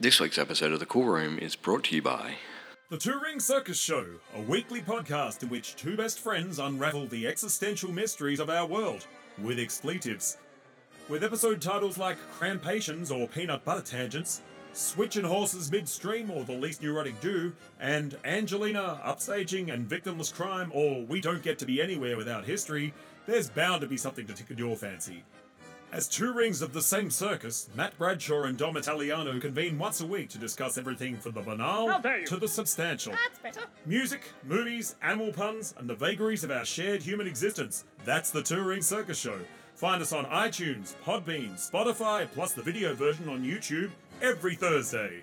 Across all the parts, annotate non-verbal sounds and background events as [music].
This week's episode of The Cool Room is brought to you by. The Two Ring Circus Show, a weekly podcast in which two best friends unravel the existential mysteries of our world with expletives. With episode titles like Crampations or Peanut Butter Tangents, Switching Horses Midstream or The Least Neurotic Do, and Angelina, Upstaging and Victimless Crime or We Don't Get to Be Anywhere Without History, there's bound to be something to tickle your fancy. As two rings of the same circus, Matt Bradshaw and Dom Italiano convene once a week to discuss everything from the banal How dare you. to the substantial. That's better. Music, movies, animal puns, and the vagaries of our shared human existence. That's the Two Ring Circus Show. Find us on iTunes, Podbean, Spotify, plus the video version on YouTube every Thursday.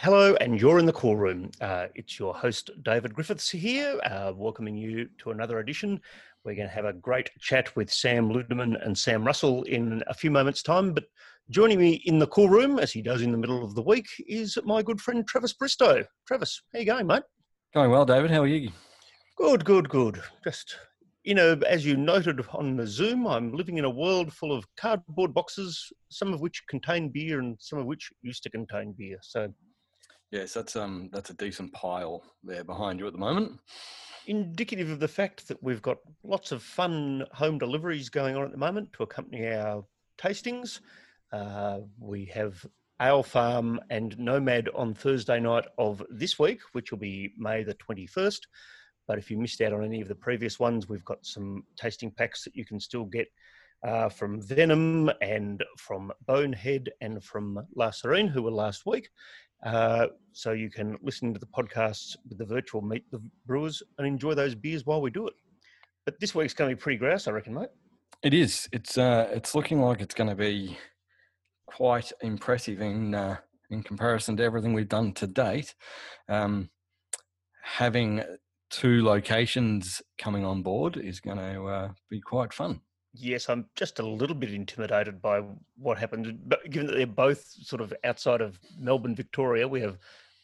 Hello, and you're in the cool room. Uh, it's your host, Davydd Griffiths, here, uh, welcoming you to another edition. We're going to have a great chat with Sam Ludeman and Sam Russell in a few moments' time. But joining me in the cool room, as he does in the middle of the week, is my good friend Travis Bristow. Travis, how you going, mate? Going well, Davydd. How are you? Good, good, good. Just, you know, as you noted on the Zoom, I'm living in a world full of cardboard boxes, some of which contain beer and some of which used to contain beer. So Yes, that's um that's a decent pile there behind you at the moment. indicative of the fact that we've got lots of fun home deliveries going on at the moment to accompany our tastings. Uh, we have Alefarm and Nomad on Thursday night of this week, which will be May the 21st. But if you missed out on any of the previous ones, we've got some tasting packs that you can still get uh, from Venom and from Bonehead and from La Sirène, who were last week. Uh, so you can listen to the podcasts with the virtual Meet the Brewers and enjoy those beers while we do it. But this week's going to be pretty grouse, I reckon, mate. It is. It's uh it's looking like it's going to be quite impressive in uh, in comparison to everything we've done to date. Um, having two locations coming on board is going to uh, be quite fun. Yes, I'm just a little bit intimidated by what happened, but given that they're both sort of outside of Melbourne, Victoria, we have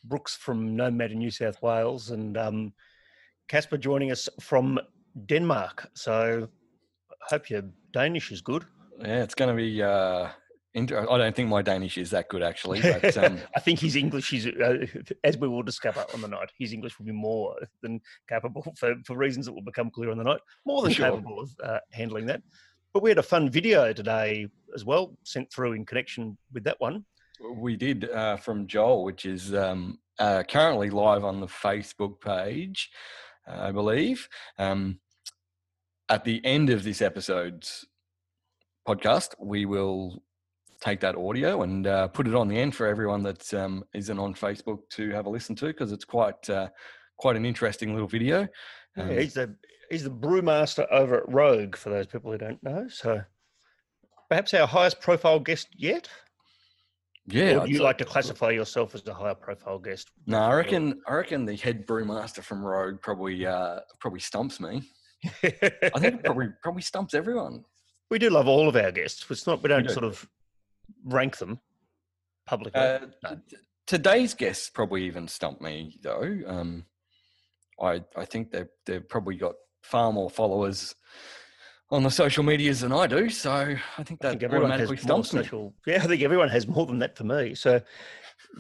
Brooks from Nomad in New South Wales and um, Casper joining us from Denmark. So I hope your Danish is good. Yeah, it's going to be. Uh, inter- I don't think my Danish is that good actually, [laughs] but um, I think his English is, uh, as we will discover on the night, his English will be more than capable for, for reasons that will become clear on the night, more than Sure. capable of uh, handling that. But we had a fun video today as well, sent through in connection with that one. We did uh, from Joel, which is um, uh, currently live on the Facebook page, I believe. Um, at the end of this episode's podcast, we will take that audio and uh, put it on the end for everyone that um, isn't on Facebook to have a listen to because it's quite uh, quite an interesting little video. Um, yeah, he's the he's the brewmaster over at Rogue. For those people who don't know, so perhaps our highest profile guest yet. yeah, or I'd do you say- like to classify yourself as a higher profile guest? No, I reckon I reckon the head brewmaster from Rogue probably uh, probably stumps me. [laughs] I think it probably probably stumps everyone. we do love all of our guests. It's not we don't do. sort of rank them publicly. Uh, No. t- today's guests probably even stump me though. Um, I I think they they've probably got far more followers on the social medias than I do, so I think I that think everyone has automatically more stumps me. social. Yeah, I think everyone has more than that for me. So,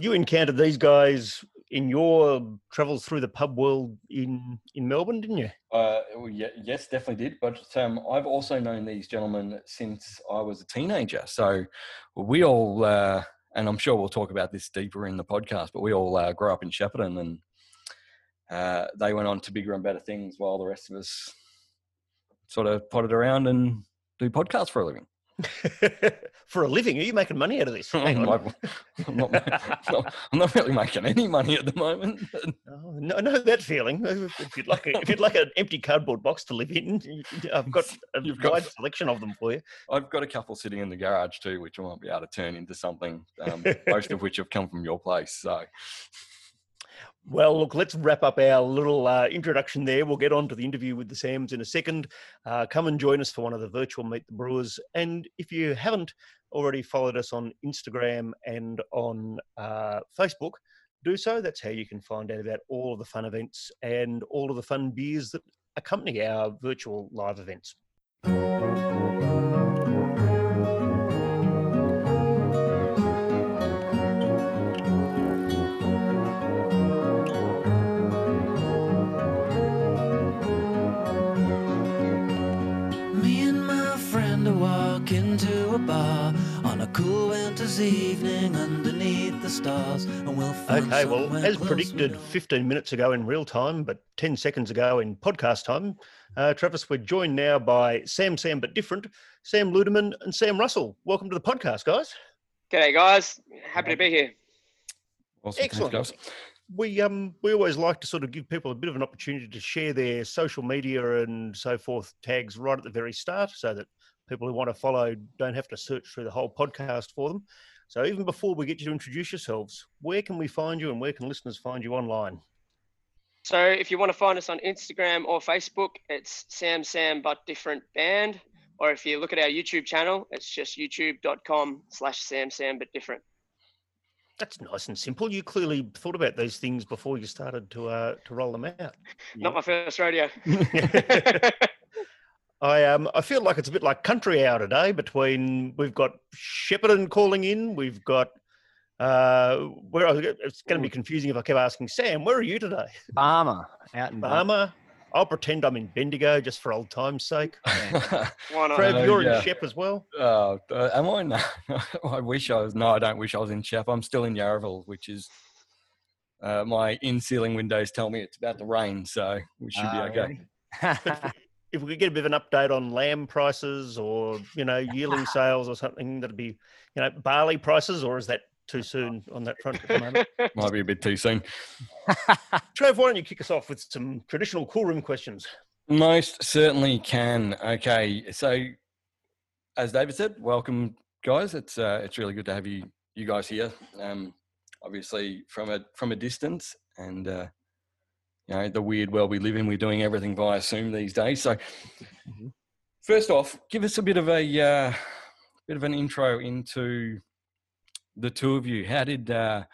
you encountered these guys in your travels through the pub world in in Melbourne, didn't you? Uh, well, ye- yes, definitely did. But um, I've also known these gentlemen since I was a teenager. So we all, uh, and I'm sure we'll talk about this deeper in the podcast, but we all uh, grew up in Shepparton and uh, they went on to bigger and better things while the rest of us sort of potted around and do podcasts for a living. [laughs] for a living, are you making money out of this? I'm, not, I'm, not, I'm not really making any money at the moment. Oh, no, I that feeling. If you'd like, a, if you'd like an empty cardboard box to live in, I've got a [laughs] You've got- selection of them for you. I've got a couple sitting in the garage too, which I might be able to turn into something. Um, [laughs] most of which have come from your place. So Well, look, let's wrap up our little uh, introduction there. We'll get on to the interview with the Sams in a second. Uh, come and join us for one of the virtual Meet the Brewers. And if you haven't already followed us on Instagram and on uh, Facebook, do so. That's how you can find out about all of the fun events and all of the fun beers that accompany our virtual live events. Winter's evening underneath the stars, and we'll find Okay, well, as predicted 15 minutes ago in real time, but 10 seconds ago in podcast time, uh, Travis, we're joined now by Sam Sam But Different, Sam Ludeman, and Sam Russell. Welcome to the podcast, guys. G'day, guys. Happy to be here. Awesome. Thanks, Excellent. guys. We um we always like to sort of give people a bit of an opportunity to share their social media and so forth tags right at the very start, so that people who want to follow don't have to search through the whole podcast for them. So even before we get you to introduce yourselves, where can we find you and where can listeners find you online? So, if you want to find us on Instagram or Facebook, it's Sam Sam But Different Band. Or if you look at our YouTube channel, it's just youtube.com slash Sam Sam But Different. That's nice and simple. You clearly thought about these things before you started to uh, to roll them out. Not my first rodeo. [laughs] [laughs] I um I feel like it's a bit like country hour today. Between we've got Shepparton calling in, we've got uh where it's going to be confusing if I kept asking Sam, where are you today? Farmer out in Bar- Farmer. I'll pretend I'm in Bendigo just for old time's sake. [laughs] Why not? Trev, know, you're yeah. in Shep as well. Uh, uh, am I? [laughs] No, I wish I was. No, I don't wish I was in Shep. I'm still in Yarraville, which is uh, my in-ceiling windows tell me it's about to rain, so we should Ah, be okay. really? [laughs] If we could get a bit of an update on lamb prices or you know yearling [laughs] sales or something, that'd be you know barley prices, or is that too soon on that front at the moment? [laughs] Might be a bit too soon. [laughs] Trev, why don't you kick us off with some traditional cool room questions? Most certainly can. Okay, so as Davydd said, welcome guys. It's uh, it's really good to have you you guys here. Um, obviously from a from a distance, and uh, you know the weird world we live in. We're doing everything via Zoom these days. So first off, give us a bit of a uh, bit of an intro into the two of you. How did uh,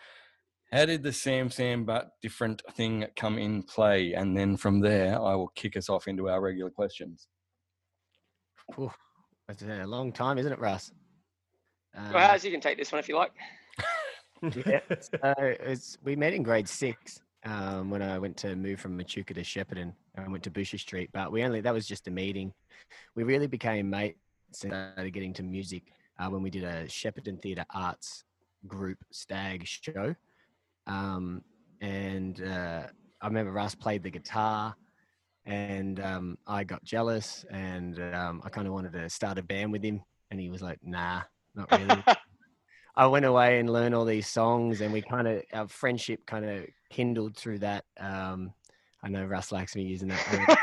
how did the Sam Sam but different thing come in play? And then from there, I will kick us off into our regular questions. Ooh, It's a long time, isn't it, Russ? Um, well, as you can take this one if you like. [laughs] yeah, so it's, we met in grade six um, when I went to move from Numurkah to Shepparton. I went to Bourchier Street, but we only that was just a meeting. We really became mates and started getting to music uh, when we did a Shepparton Theatre Arts group STAG show. Um, and uh, I remember Russ played the guitar, and um, I got jealous, and um, I kind of wanted to start a band with him, and he was like, "Nah, not really." [laughs] I went away and learned all these songs, and we kind of our friendship kind of kindled through that. Um, I know Russ likes me using that.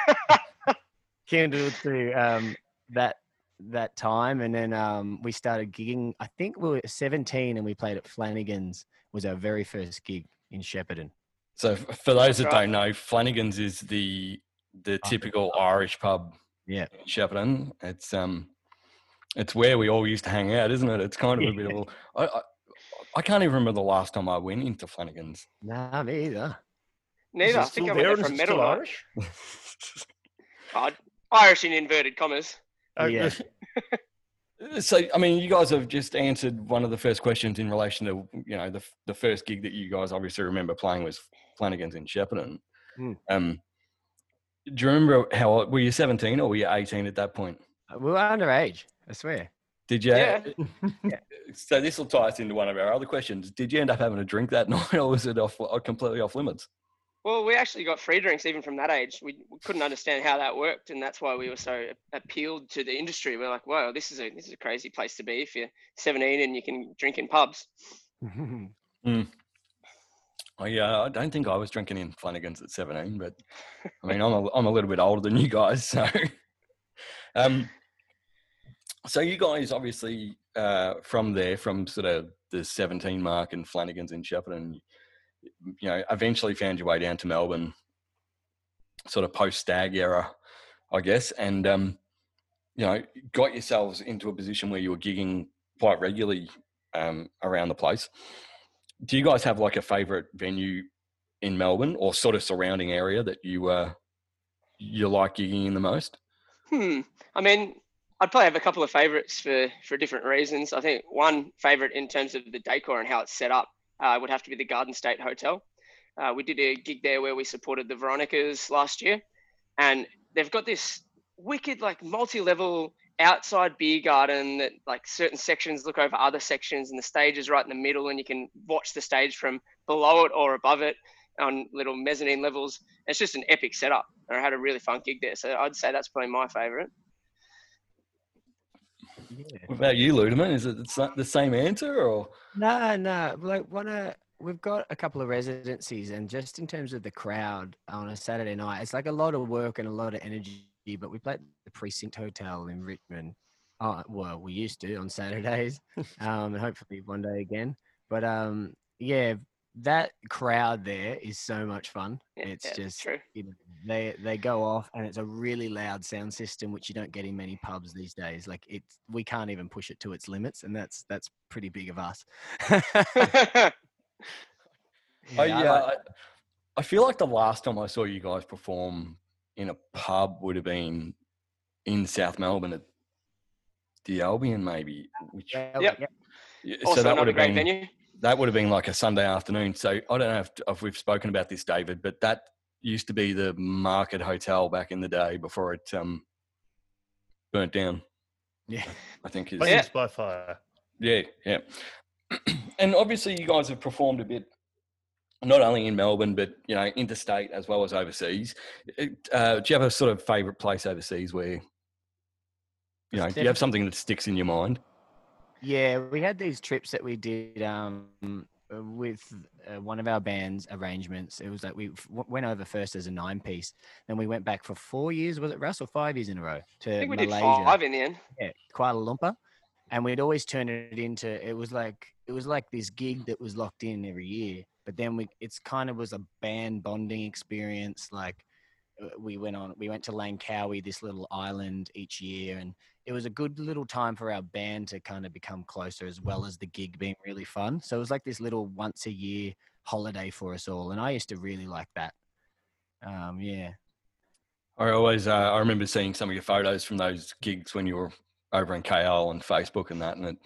word. [laughs] kindled through um, that that time, and then um, we started gigging. I think we were 17, and we played at Flanagan's. Was our very first gig in Shepparton. So for those that don't know, Flanagan's is the the typical Irish pub Yeah. in Shepparton. It's um it's where we all used to hang out, isn't it? It's kind of a [laughs] bit of a I, I, I can't even remember the last time I went into Flanagan's. Nah, me either. Neither. I Is it think I still went there there from is it still Metal Irish? [laughs] Oh, Irish in inverted commas. Oh, Yeah. [laughs] So, I mean, you guys have just answered one of the first questions in relation to, you know, the the first gig that you guys obviously remember playing was Flanagan's in Shepparton. Hmm. Um, do you remember how old- were you 17 or were you 18 at that point? Uh, We were underage. I swear. Did you? [laughs] Yeah. So this will tie us into one of our other questions. Did you end up having a drink that [laughs] night, or was it off uh, completely off limits? Well, we actually got free drinks even from that age. We, we couldn't understand how that worked, and that's why we were so appealed to the industry. We're like, "Wow, this is a this is a crazy place to be if you're 17 and you can drink in pubs." [laughs] Oh yeah, I don't think I was drinking in Flanagan's at 17, but I mean, I'm a, I'm a little bit older than you guys, so. Um, so you guys obviously uh, from there, from sort of the 17 mark and Flanagan's in Shepparton, you know, eventually found your way down to Melbourne, sort of post STAG era, I guess, and um, you know, got yourselves into a position where you were gigging quite regularly um, around the place. Do you guys have like a favorite venue in Melbourne or sort of surrounding area that you uh, you like gigging in the most? Hmm. I mean, I'd probably have a couple of favorites for for different reasons. I think one favorite in terms of the decor and how it's set up uh, would have to be the Garden State Hotel. Uh, we did a gig there where we supported the Veronicas last year, and they've got this wicked like multi-level outside beer garden that like certain sections look over other sections and the stage is right in the middle and you can watch the stage from below it or above it on little mezzanine levels. It's just an epic setup. And I had a really fun gig there. So I'd say that's probably my favorite. Yeah. What about you, Ludeman? Is it the same answer or? No, no. Like one of we've got a couple of residencies, and just in terms of the crowd on a Saturday night, it's like a lot of work and a lot of energy. But we played at the Precinct Hotel in Richmond. Oh, well, we used to on Saturdays, [laughs] um, and hopefully one day again. But um, yeah, that crowd there is so much fun. Yeah, it's yeah, just true. you know, they they go off, and it's a really loud sound system, which you don't get in many pubs these days. Like it's we can't even push it to its limits, and that's that's pretty big of us. [laughs] [laughs] I, Yeah, I uh, like- I, I feel like the last time I saw you guys perform in a pub would have been in South Melbourne at the Albion, maybe. Which Yeah, Yep. yeah. yeah, also so that would have been venue. That would have been like a Sunday afternoon. So I don't know if, if we've spoken about this, Davydd, but that used to be the Market Hotel back in the day before it um, burnt down. Yeah. I think is Flames by fire. yeah, yeah. [clears throat] and obviously, you guys have performed a bit, not only in Melbourne, but you know, interstate as well as overseas. Uh, do you have a sort of favourite place overseas where, you know, do you have something that sticks in your mind? Yeah, we had these trips that we did um, uh, with uh, one of our band's arrangements. It was like we f- went over first as a nine piece, then we went back for four years. Was it Russ or five years in a row to I think we Malaysia? did five in the end. yeah, Kuala Lumpur, and we'd always turn it into. It was like it was like this gig that was locked in every year. But then we, it's kind of was a band bonding experience. Like we went on, we went to Langkawi, this little island each year, and it was a good little time for our band to kind of become closer, as well as the gig being really fun. So it was like this little once a year holiday for us all, and I used to really like that. Um, yeah. I always, uh, I remember seeing some of your photos from those gigs when you were over in KL on Facebook and that, and it,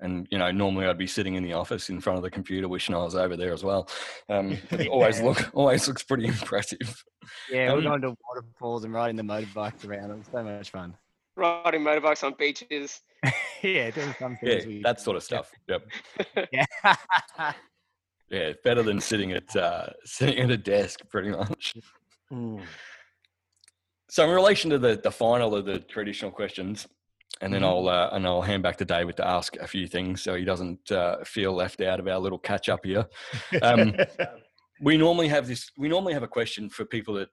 and you know, normally I'd be sitting in the office in front of the computer wishing I was over there as well. Um, [laughs] it always look, [laughs] always looks pretty impressive. Yeah, Um, we're going to waterfalls and riding the motorbikes around. It was so much fun. Riding motorbikes on beaches. [laughs] yeah, doing some Yeah, things. we- that sort of stuff. Yep. Yeah. Yeah, better than sitting at uh, sitting at a desk, pretty much. Mm. So, in relation to the the final of the traditional questions, and then Mhm. I'll uh, and I'll hand back to Davydd to ask a few things so he doesn't uh, feel left out of our little catch up here. Um, we normally have this. We normally have a question for people that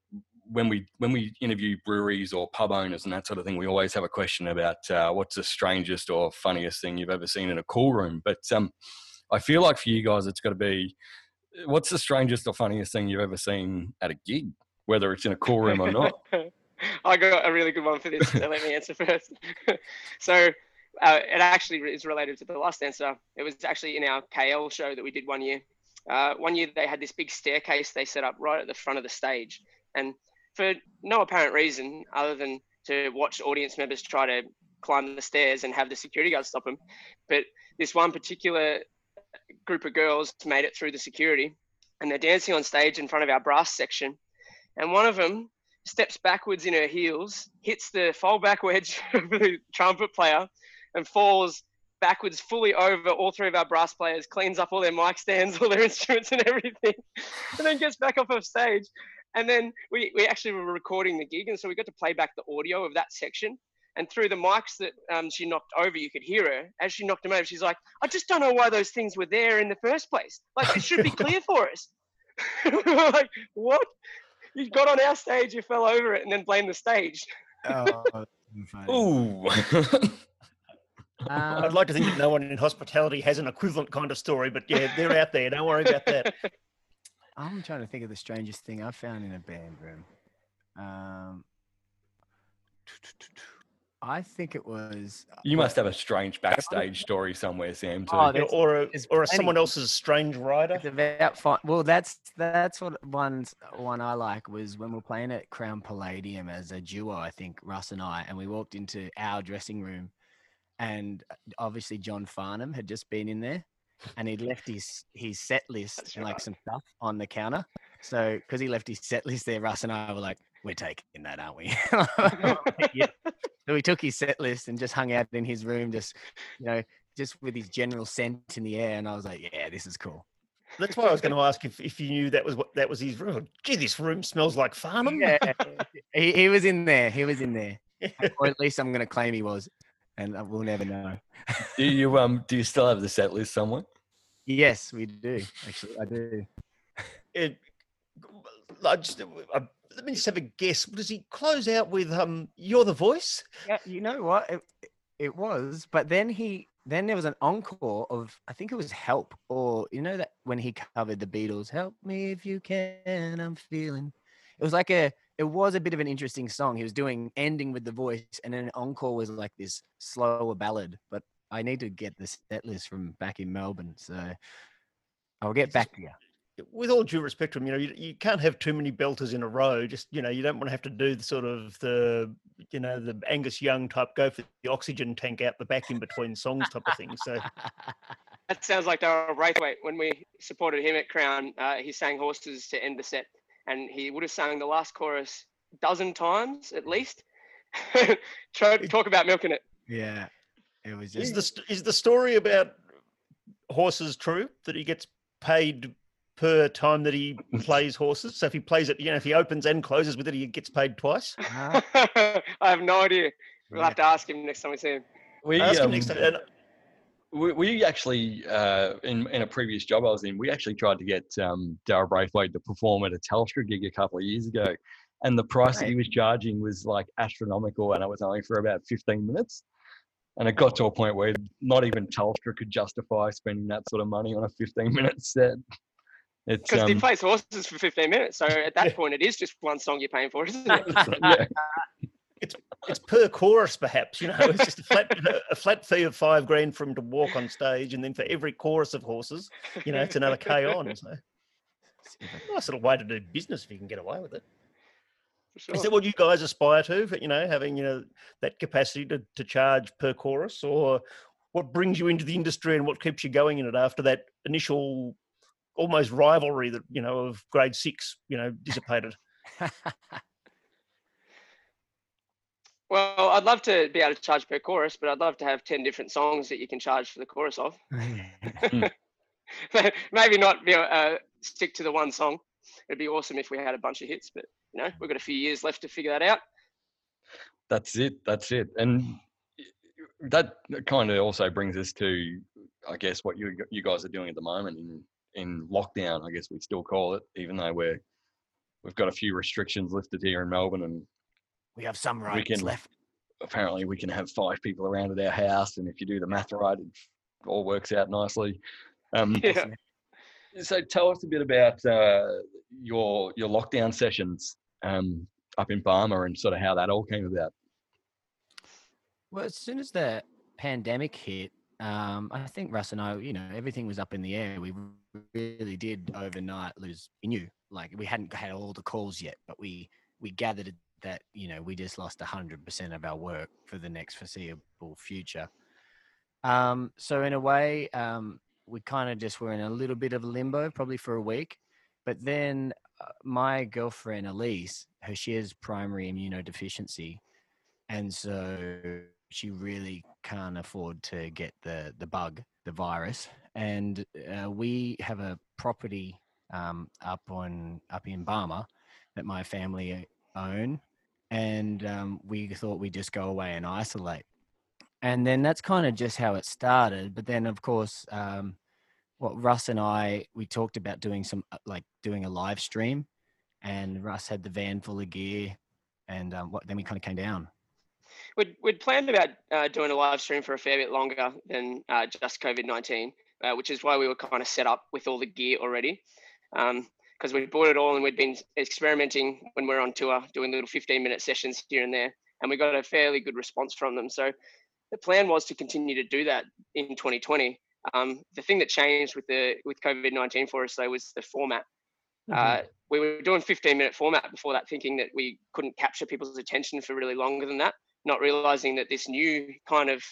when we when we interview breweries or pub owners and that sort of thing, we always have a question about uh, what's the strangest or funniest thing you've ever seen in a cool room. But um, I feel like for you guys, it's got to be what's the strangest or funniest thing you've ever seen at a gig, whether it's in a cool room or not. [laughs] [laughs] I got a really good one for this. So let me answer first. [laughs] so uh, it actually is related to the last answer. It was actually in our KL show that we did one year. Uh, one year they had this big staircase they set up right at the front of the stage, and for no apparent reason other than to watch audience members try to climb the stairs and have the security guards stop them. But this one particular group of girls made it through the security, and they're dancing on stage in front of our brass section, and one of them steps backwards in her heels, hits the fold-back wedge [laughs] of the trumpet player, and falls backwards fully over all three of our brass players, cleans up all their mic stands, [laughs] all their instruments and everything, [laughs] and then gets back off of stage. And then we, we actually were recording the gig, and so we got to play back the audio of that section. And through the mics that um, she knocked over, you could hear her. As she knocked them over, she's like, I just don't know why those things were there in the first place. Like, it should be clear for us. we were like, what? You got on our stage, you fell over it, and then blamed the stage. Oh, that's funny. Ooh. I'd Um, like to think that no one in hospitality has an equivalent kind of story, but yeah, they're out there. Don't worry about that. [laughs] I'm trying to think of the strangest thing I've found in a band room. Um, I think it was. you must have a strange backstage story somewhere, Sam. Too. Oh, or a, or a someone else's strange rider. It's about fine. Well, that's that's what one one I like was when we we're playing at Crown Palladium as a duo. I think Russ and I, and we walked into our dressing room, and uh, obviously John Farnham had just been in there, and he'd left his his set list That's and like some stuff on the counter. So because he left his set list there, Russ and I were like, "We're taking that, aren't we?" [laughs] [laughs] yeah. So So we took his set list and just hung out in his room, just you know, just with his general scent in the air. And I was like, yeah, this is cool. That's why I was going to ask if, if you knew that was what that was his room. Gee, this room smells like Farnham. Yeah, he, he was in there. He was in there, [laughs] or at least I'm going to claim he was, and uh, we'll never know. [laughs] Do you um do you still have the set list somewhere? Yes, we do. Actually, I do. It, I just, I, let me just have a guess. Does he close out with um, "You're the voice"? Yeah, you know what? It, it was, but then he then there was an encore of I think it was Help or you know that when he covered the Beatles, Help me if you can, I'm feeling. It was like a it was a bit of an interesting song. He was doing ending with the voice, and then encore was like this slower ballad. But I need to get the set list from back in Melbourne, so I'll get back to you. With all due respect to him, you know, you, you can't have too many belters in a row. Just you know, you don't want to have to do the sort of the you know the Angus Young type go for the oxygen tank out the back in between songs type of thing. So [laughs] That sounds like Daryl Braithwaite when we supported him at Crown. Uh, he sang horses to end the set, and he would have sung the last chorus dozen times at least. [laughs] Try, talk about milking it. yeah, it was is the is the story about horses true that he gets paid per time that he plays horses? So if he plays it, you know, if he opens and closes with it, he gets paid twice. Ah, [laughs] I have no idea. We'll yeah. have to ask him next time we see him. We Ask him um, next time. And we, we actually uh, in in a previous job I was in, we actually tried to get um, Daryl Braithwaite to perform at a Telstra gig a couple of years ago, and the price that he was charging was like astronomical, and it was only for about fifteen minutes. And it got to a point where not even Telstra could justify spending that sort of money on a fifteen minute set. It's Because he um, plays horses for 15 minutes. So at that point, it is just one song you're paying for, isn't it? yeah, it's per chorus, perhaps. You know, it's just a flat a flat fee of five grand for him to walk on stage, and then for every chorus of horses, you know, it's another K on. So nice little way to do business if you can get away with it. For sure. Is that what you guys aspire to? For, you know, having you know that capacity to, to charge per chorus, or what brings you into the industry and what keeps you going in it after that initial almost rivalry that you know of grade six, you know, dissipated? [laughs] Well, I'd love to be able to charge per chorus, but I'd love to have 10 different songs that you can charge for the chorus of. [laughs] [laughs] Maybe not be, uh, stick to the one song. It'd be awesome if we had a bunch of hits, but you know, we've got a few years left to figure that out. that's it. That's it. And that kind of also brings us to, I guess, what you you guys are doing at the moment in in lockdown. I guess we still call it, even though we're we've got a few restrictions lifted here in Melbourne, and we have some We rights can- left. apparently we can have five people around at our house, and if you do the math right, it all works out nicely. Um, [laughs] Yeah. so tell us a bit about uh, your your lockdown sessions um, up in Barmah and sort of how that all came about. Well, as soon as the pandemic hit, um, I think Russ and I, you know, everything was up in the air. We really did overnight lose. We knew, like, we hadn't had all the calls yet, but we we gathered that you know we just lost hundred percent of our work for the next foreseeable future. Um, so in a way, um, we kind of just were in a little bit of limbo, probably for a week. But then uh, my girlfriend Elise, her she has primary immunodeficiency, and so she really can't afford to get the the bug, the virus. And uh, we have a property um, up on up in Barmah that my family own, and um, we thought we'd just go away and isolate. And then that's kind of just how it started. But then, of course, um, what Russ and I we talked about doing some uh, like doing a live stream, and Russ had the van full of gear, and um, what then we kind of came down. We'd, we'd planned about uh, doing a live stream for a fair bit longer than uh, just COVID 19, uh, which is why we were kind of set up with all the gear already. Because we'd bought it all and we'd been experimenting when we are on tour, doing little 15 minute sessions here and there. And we got a fairly good response from them. So the plan was to continue to do that in 2020. Um, the thing that changed with the with COVID 19 for us though was the format. Uh, we were doing 15 minute format before that, thinking that we couldn't capture people's attention for really longer than that not realizing that this new kind of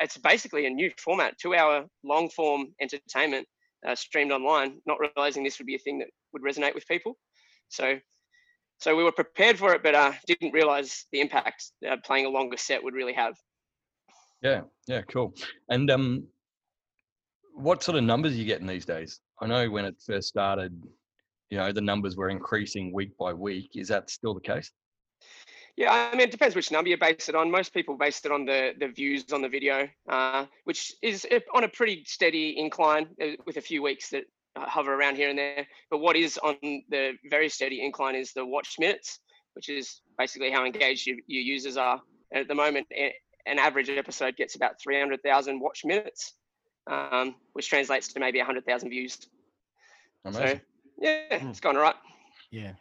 it's basically a new format two hour long form entertainment uh, streamed online not realizing this would be a thing that would resonate with people so So we were prepared for it, but uh, didn't realize the impact uh, playing a longer set would really have. Yeah, yeah, cool. And um, what sort of numbers are you getting these days? I know when it first started, you know, the numbers were increasing week by week. Is that still the case? Yeah, I mean, it depends which number you base it on. Most people base it on the the views on the video, uh, which is uh, on a pretty steady incline uh, with a few weeks that uh, hover around here and there. But what is on the very steady incline is the watch minutes, which is basically how engaged your, your users are. And at the moment, an average episode gets about 300,000 watch minutes, um, which translates to maybe 100,000 views. Amazing. So, yeah, hmm. it's gone all right. Yeah,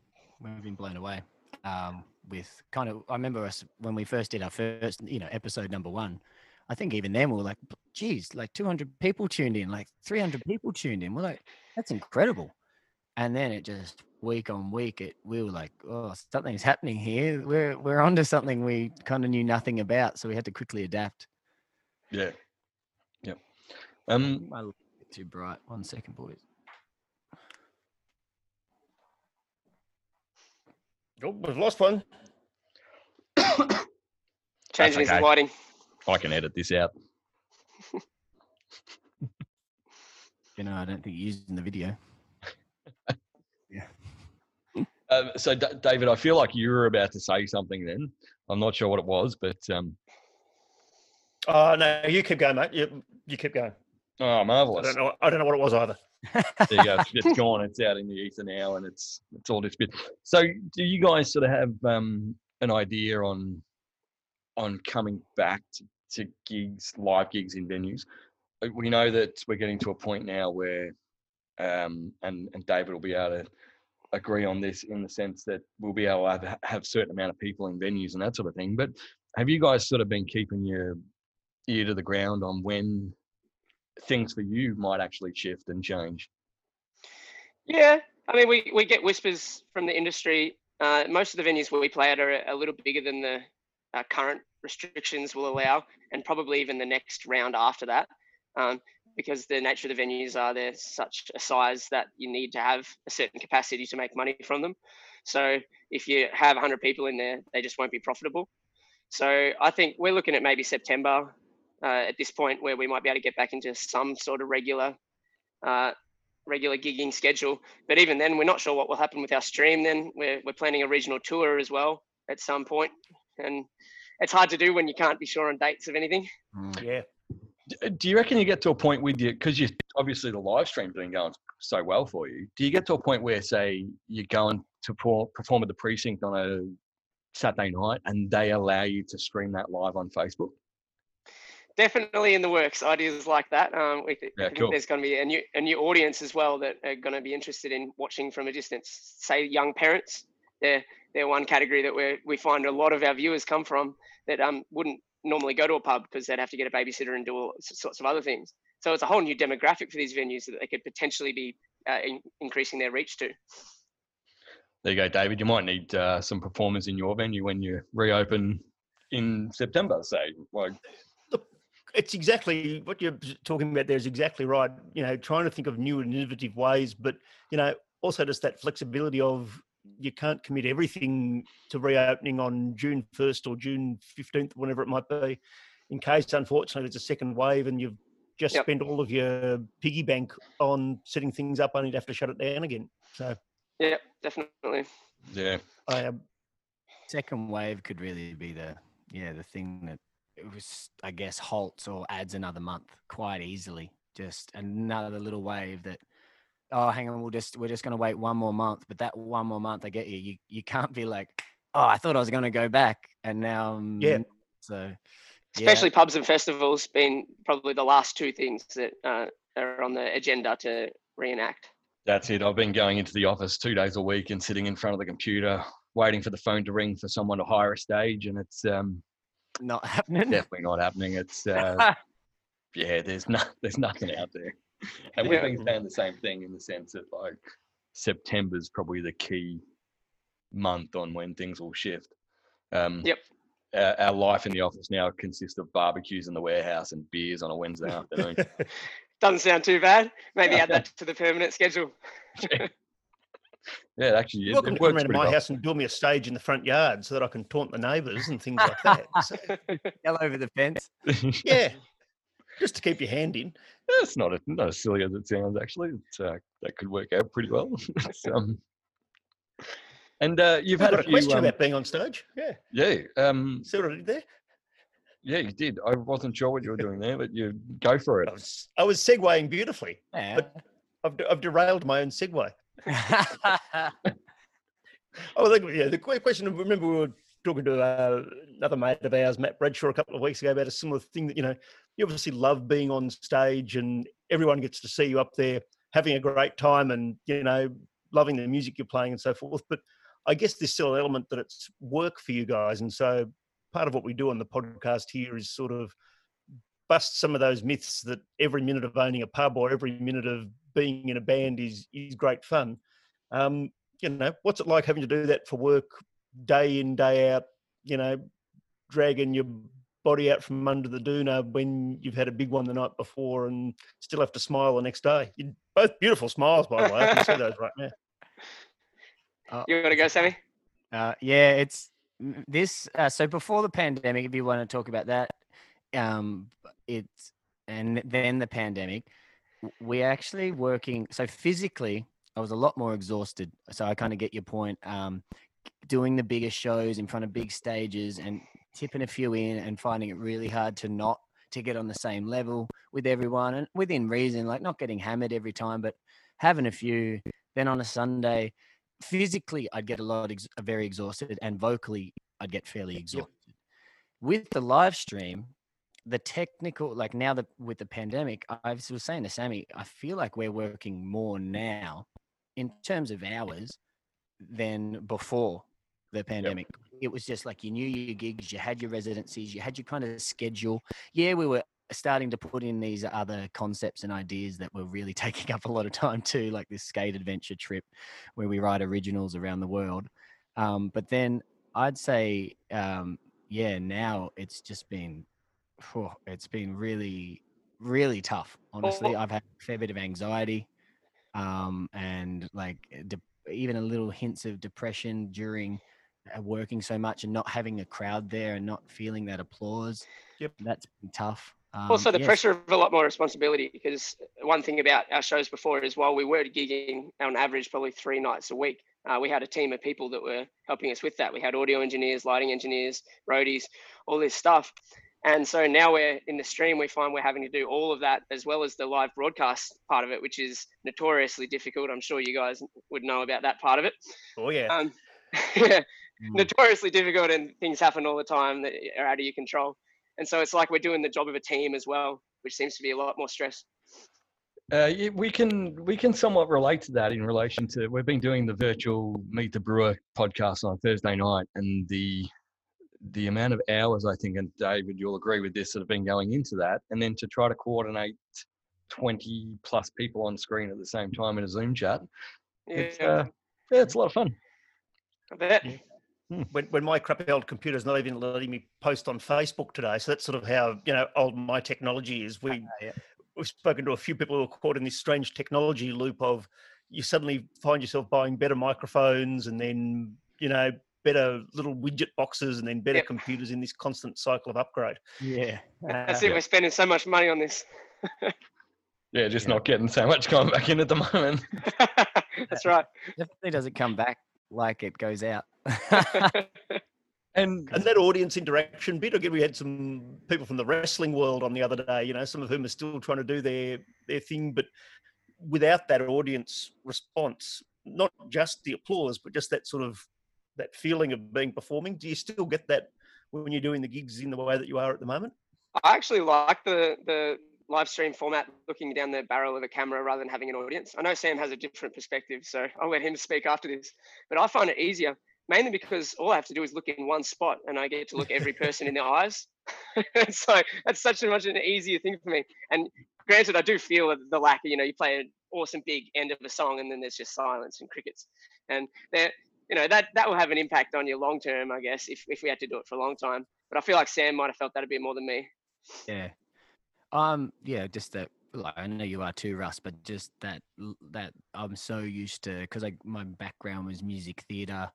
we've been blown away um, with kind of. I remember us when we first did our first, you know, episode number one. I think even then we were like, geez, like 200 people tuned in, like 300 people tuned in. We're like, that's incredible. And then it just week on week, it we were like, oh, something's happening here. We're we're onto something we kind of knew nothing about, so we had to quickly adapt. Yeah. Yep. Um, too bright. One second, boys. Oh, we've lost one. [coughs] Changing okay. his lighting. I can edit this out. [laughs] you know, I don't think you're using the video. [laughs] yeah. [laughs] Um, so, D- Davydd, I feel like you were about to say something. Then I'm not sure what it was, but um. Oh no, you keep going, mate. You you keep going. Oh, marvelous! I don't know. I don't know what it was either. There you go. It's gone. It's out in the ether now, and it's it's all disappeared. So, do you guys sort of have um, an idea on on coming back to, to gigs, live gigs in venues? We know that we're getting to a point now where, um, and and Davydd will be able to agree on this in the sense that we'll be able to have, have certain amount of people in venues and that sort of thing. But have you guys sort of been keeping your ear to the ground on when things for you might actually shift and change? Yeah, I mean, we, we get whispers from the industry. Uh, most of the venues we play at are a little bigger than the uh, current restrictions will allow, and probably even the next round after that, um, because the nature of the venues are they're such a size that you need to have a certain capacity to make money from them. So if you have 100 people in there, they just won't be profitable. So I think we're looking at maybe September at this point where we might be able to get back into some sort of regular uh, regular gigging schedule. But even then, we're not sure what will happen with our stream. Then we're we're planning a regional tour as well at some point, and it's hard to do when you can't be sure on dates of anything. Mm. Yeah. Do you reckon you get to a point with you because you obviously the live stream's been going so well for you? Do you get to a point where, say, you're going to perform at the precinct on a Saturday night and they allow you to stream that live on Facebook? Definitely in the works. Ideas like that. Um, we th- yeah, cool. there's going to be a new a new audience as well that are going to be interested in watching from a distance. Say young parents. They're they're one category that we we find a lot of our viewers come from that um wouldn't normally go to a pub because they'd have to get a babysitter and do all sorts of other things. So it's a whole new demographic for these venues that they could potentially be uh, in, increasing their reach to. There you go, Davydd. You might need uh, some performers in your venue when you reopen in September, say. Like it's exactly what you're talking about there is exactly right. You know, trying to think of new and innovative ways, but you know, also just that flexibility of you can't commit everything to reopening on June 1st or June 15th, whenever it might be, in case unfortunately there's a second wave and you've just yep. spent all of your piggy bank on setting things up only to have to shut it down again. So yeah, definitely. Yeah. I am. Second wave could really be the yeah the thing that it was, I guess, halts or adds another month quite easily. Just another little wave that, oh, hang on, we'll just we're just going to wait one more month. But that one more month, I get you. You you can't be like, oh, I thought I was going to go back, and now um, yeah. So especially yeah. pubs and festivals been probably the last two things that uh, are on the agenda to reenact. That's it. I've been going into the office two days a week and sitting in front of the computer, waiting for the phone to ring for someone to hire a stage, and it's um, not happening. Definitely not happening. It's uh, [laughs] yeah, there's no, [laughs] there's nothing out there, and we've been saying the same thing in the sense that like September's probably the key month on when things will shift. Um, yep. Our, our life in the office now consists of barbecues in the warehouse and beers on a Wednesday afternoon. [laughs] Doesn't sound too bad. Maybe add that to the permanent schedule. Yeah, actually, You're it, welcome it to come works around to my well. house and build me a stage in the front yard so that I can taunt the neighbours and things like that. [laughs] So, [laughs] Yell over the fence. [laughs] yeah, just to keep your hand in. it's not a, not as silly as it sounds. Actually, it's, uh, that could work out pretty well. Um, and uh, you've I've had got a a few. question um, about being on stage. Yeah, yeah, um, see what I did there? yeah, you did. I wasn't sure what you were doing there, but you go for it. I was, I was segueing beautifully. Yeah. I've, I've derailed my own segue. [laughs] Oh, think, yeah. The que- question. Remember, we were talking to uh, another mate of ours, Matt Bradshaw, a couple of weeks ago about a similar thing. That you know, you obviously love being on stage, and everyone gets to see you up there having a great time, and you know, loving the music you're playing and so forth. But I guess there's still an element that it's work for you guys, and so part of what we do on the podcast here is sort of bust some of those myths that every minute of owning a pub or every minute of being in a band is is great fun. Um, you know, what's it like having to do that for work day in, day out, you know, dragging your body out from under the doona when you've had a big one the night before and still have to smile the next day? You're both beautiful smiles, by the way. I can see those right now. Oh, [laughs] You want to go, Sammy? Uh, yeah, it's this. Uh, so before the pandemic, if you want to talk about that, um, it's and then the pandemic, w- we actually working. So physically, I was a lot more exhausted. So I kind of get your point. Um, doing the bigger shows in front of big stages and tipping a few in and finding it really hard to not to get on the same level with everyone and within reason, like not getting hammered every time, but having a few. Then on a Sunday, physically I'd get a lot ex- very exhausted and vocally I'd get fairly exhausted. With the live stream, the technical like now that with the pandemic, I was saying to Sammy, I feel like we're working more now in terms of hours than before the pandemic. It was just like you knew your gigs, you had your residencies, you had your kind of schedule. Yeah, we were starting to put in these other concepts and ideas that were really [laughs] taking up a lot of time too, like this skate adventure trip where we write originals around the world. Um, but then I'd say, um, yeah, now it's just been, phew, it's been really, really tough. Honestly, I've had a fair bit of anxiety, um, and like de- even a little hints of depression during uh, working so much and not having a crowd there and not feeling that applause. Yep. that's been tough. Um, also, the yes. pressure of a lot more responsibility because one thing about our shows before is while we were gigging on average probably three nights a week, uh, we had a team of people that were helping us with that. We had audio engineers, lighting engineers, roadies, all this stuff. And so now we're in the stream, we find we're having to do all of that as well as the live broadcast part of it, which is notoriously difficult. I'm sure you guys would know about that part of it. Oh, yeah. Um, [laughs] yeah, Mm. notoriously difficult and things happen all the time that are out of your control. And so it's like we're doing the job of a team as well, which seems to be a lot more stress. Uh, we can we can somewhat relate to that in relation to we've been doing the virtual Meet the Brewer podcast on Thursday night, and the the amount of hours I think, and Davydd, you'll agree with this, that have been going into that, and then to try to coordinate twenty plus people on screen at the same time in a Zoom chat, Yeah, it's uh, yeah, it's a lot of fun. I bet. when, when my crappy old computer's not even letting me post on Facebook today. So that's sort of how you know old my technology is. We yeah. we've spoken to a few people who are caught in this strange technology loop of you suddenly find yourself buying better microphones and then you know better little widget boxes and then better Yep. computers in this constant cycle of upgrade. Yeah. [laughs] That's uh, it. We're spending so much money on this. [laughs] Yeah, just Yeah. not getting so much coming back in at the moment. [laughs] That's right. definitely doesn't come back like it goes out. And And that audience interaction bit, again, we had some people from the wrestling world on the other day, you know, some of whom are still trying to do their their thing, but without that audience response, not just the applause, but just that sort of that feeling of being performing. Do you still get that when you're doing the gigs in the way that you are at the moment? I actually like the the live stream format, looking down the barrel of a camera rather than having an audience. I know Sam has a different perspective, so I'll let him speak after this. But I find it easier, mainly because all I have to do is look in one spot, and I get to look every person in the eyes. [laughs] so that's such a much an easier thing for me. And granted, I do feel the lack. You know, you play an awesome big end of a song, and then there's just silence and crickets, and there. You know that that will have an impact on you long term, I guess, if, if we had to do it for a long time. But I feel like Sam might have felt that a bit more than me. Yeah. Um, yeah, just that like, I know you are too, Russ, but just that that I'm so used to because like my background was music theatre,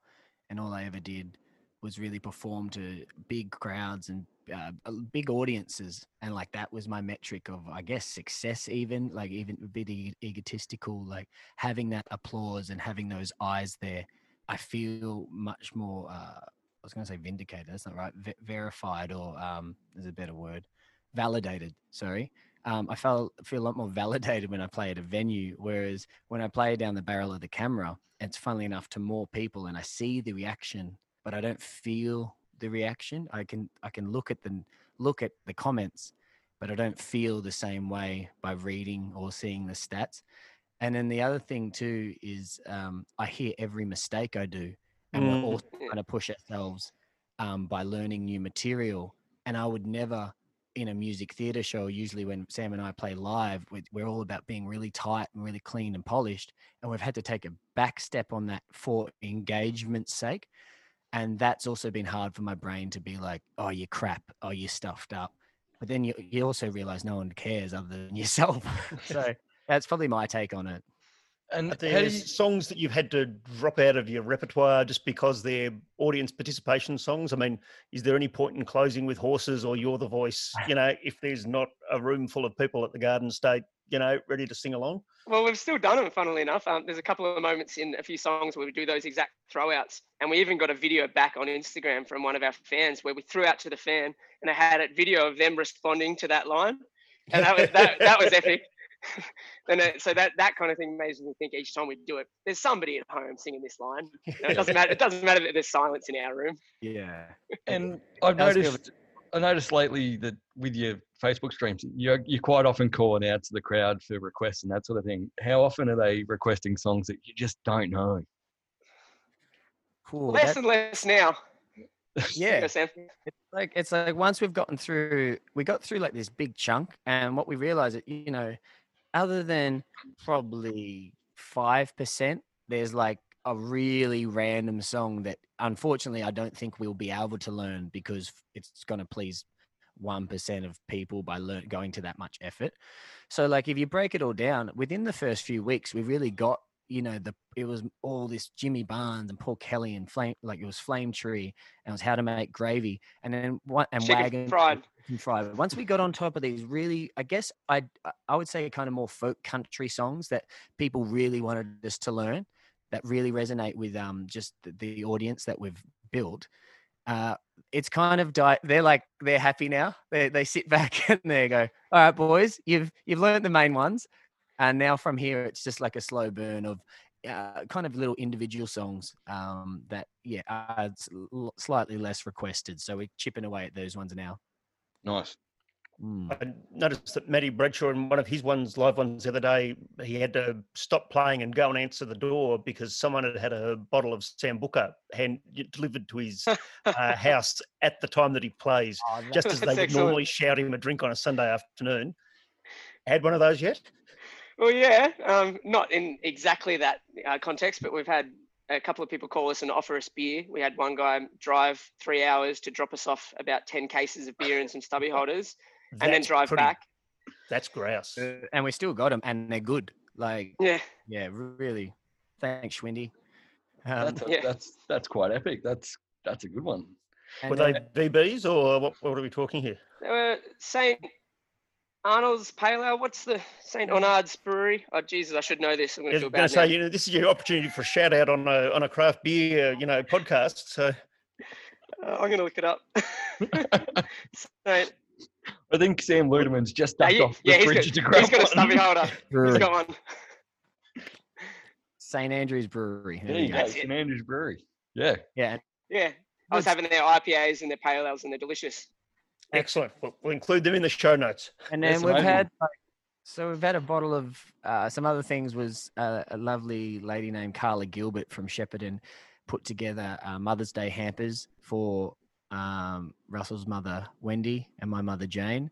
and all I ever did was really perform to big crowds and uh, big audiences, and like that was my metric of I guess success. Even like even a bit egotistical, like having that applause and having those eyes there, I feel much more. Uh, I was going to say vindicated. That's not right. Ve- verified, or um, there's a better word. Validated. Sorry um, I felt feel a lot more [laughs] validated when I play at a venue. Whereas when I play down the barrel of the camera, it's funnily enough to more people, and I see the reaction, but I don't feel the reaction. I can I can look at the look at the comments, but I don't feel the same way by reading or seeing the stats. And then the other thing too is um, I hear every mistake I do, and Mm. we're all trying to push ourselves um, by learning new material. And I would never in a music theater show, usually when Sam and I play live, we- we're all about being really tight and really clean and polished. And we've had to take a back step on that for engagement's sake. And that's also been hard for my brain to be like, oh, you're crap. Oh, you're stuffed up. But then you, you also realize no one cares other than [laughs] yourself. so that's probably my take on it. And Are how do there you, songs that you've had to drop out of your repertoire just because they're audience participation songs? I mean, is there any point in closing with horses or you're the voice? [sighs] You know, if there's not a room full of people at the Garden State, you know, ready to sing along. Well, we've still done them, funnily enough. Um, there's a couple of moments in a few songs where we do those exact throwouts. And we even got a video back on Instagram from one of our fans where we threw out to the fan and I had a video of them responding to that line. And that was, that, that was [laughs] epic. [laughs] and uh, so that, that kind of thing makes me think each time we do it, there's somebody at home singing this line. You [laughs] know, it doesn't matter. It doesn't matter that there's silence in our room. Yeah. and I've noticed I noticed lately that with your Facebook streams, you're you're quite often calling out to the crowd for requests and that sort of thing. How often are they requesting songs that you just don't know? Cool. less that- and less now. [laughs] yeah. It's like it's like once we've gotten through we got through like this big chunk and what we realize that you know other than probably 5% there's like a really random song that unfortunately i don't think we'll be able to learn because it's going to please 1% of people by learn, going to that much effort. So like if you break it all down within the first few weeks we really got you know the it was all this jimmy barnes and paul kelly and flame like it was flame tree and it was how to make gravy and then what and Chicken wagon fried. and fried. Once we got on top of these really, I guess I I would say kind of more folk country songs that people really wanted us to learn, that really resonate with um just the, the audience that we've built. Uh, it's kind of di- they're like they're happy now. They they sit [laughs] back and they go, all right, boys, you've you've learned the main ones, and now from here it's just like a slow burn of. Uh, kind of little individual songs um, that yeah are s- l- slightly less requested so we're chipping away at those ones now Nice. Mm. I noticed that Matty Bradshaw in one of his ones, live ones the other day, he had to stop playing and go and answer the door because someone had had a bottle of Sambuca hand delivered to his uh, [laughs] house at the time that he plays, Oh, just as [laughs] they would normally shout him a drink on a Sunday afternoon. Had one of those yet? Well, yeah, um, not in exactly that uh, context, but we've had a couple of people call us and offer us beer. We had one guy drive three hours to drop us off about 10 cases of beer and some stubby [laughs] holders and then drive pretty- back. That's grouse. Uh, and we still got them, and they're good. Like, Yeah. yeah, really. Thanks, Schwindy. Um, That's, a, yeah. that's that's quite epic. That's that's a good one. and Were then- they VBs or what, what are we talking here? They were St. Arnold's Pale Ale. What's the St. Onard's Brewery? Oh, Jesus, I should know this. I'm going I to feel bad. say, you know, this is your opportunity for a shout out on a on a craft beer, you know, podcast. So Uh, I'm going to look it up. [laughs] Saint, I think Sam Ludeman's just yeah, ducked he- off the yeah, he's bridge to grab [laughs] he's got a stubby holder. He's Brewery. got one. St. Andrew's Brewery. There you go, St Andrews Brewery. Yeah, Yeah. Yeah. I was having their IPAs and their pale ales and they're delicious. Excellent. We'll, we'll include them in the show notes. And That's then we've amazing. had like, so we've had a bottle of uh, some other things. Was uh, a lovely lady named Carla Gilbert from Shepparton put together uh, Mother's Day hampers for um, Russell's mother Wendy and my mother Jane.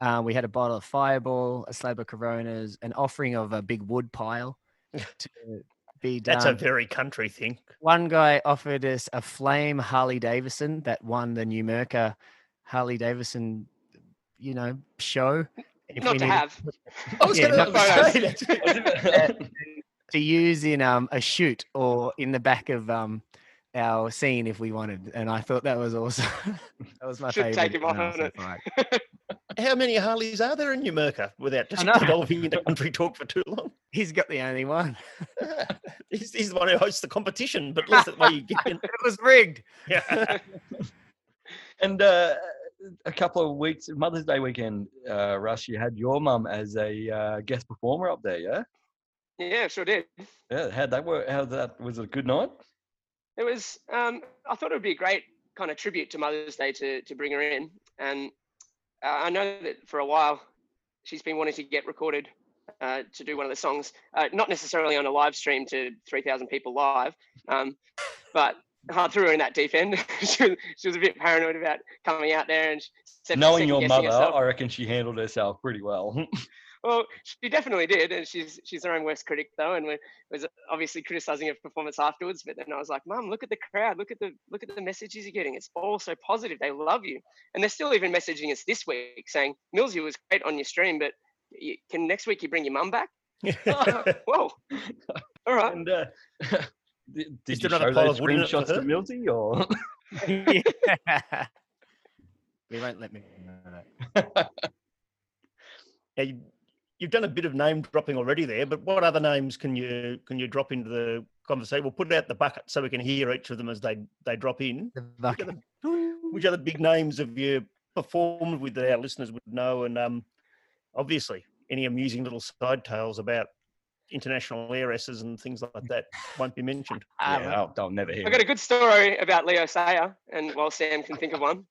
Uh, we had a bottle of Fireball, a slab of Coronas, an offering of a big wood pile [laughs] to be done. That's a very country thing. one guy offered us a flame Harley Davidson that won the Numurkah Harley Davidson, you know, show. if Not we to need- have. I was Yeah, going to say that. [laughs] to use in um a shoot or in the back of um our scene if we wanted, and I thought that was awesome. [laughs] that was my Should favorite. take him off on it. [laughs] How many Harleys are there in Numurkah without just know. delving into country talk for too long? He's got the only one. he's, he's the one who hosts the competition, but at least that way you get in. It was rigged. Yeah. And uh, a couple of weeks, Mother's Day weekend, uh, Russ, you had your mum as a uh, guest performer up there, yeah? Yeah, sure did. Yeah, how'd that work? How that was it a good night? It was. Um, I thought it would be a great kind of tribute to Mother's Day to to bring her in, and uh, I know that for a while she's been wanting to get recorded uh, to do one of the songs, uh, not necessarily on a live stream to three thousand people live, um, but I threw her in that deep end. [laughs] she, was, she was a bit paranoid about coming out there, and Knowing your mother, herself. I reckon she handled herself pretty well. [laughs] Well, she definitely did, and she's she's her own worst critic though, and was obviously criticizing her performance afterwards. But then I was like, "Mum, look at the crowd, look at the look at the messages you're getting. It's all so positive. They love you, and they're still even messaging us this week saying, Millsy was great on your stream, but you, can next week you bring your mum back? [laughs] Whoa, all right. and uh, did, did you there another show those of wood in it for screenshots to her? Milty or? [laughs] [laughs] Yeah. we won't let me know that. [laughs] Now, you, you've done a bit of name dropping already there, but what other names can you can you drop into the conversation? We'll put out the bucket so we can hear each of them as they they drop in. The Which bucket. other, which other big names have you performed with that our listeners would know? And um, obviously, any amusing little side tales about international heiresses and things like that won't be mentioned. [laughs] Ah, yeah, I'll, I'll never hear. I got a good story about Leo Sayer, and while Sam can think of one.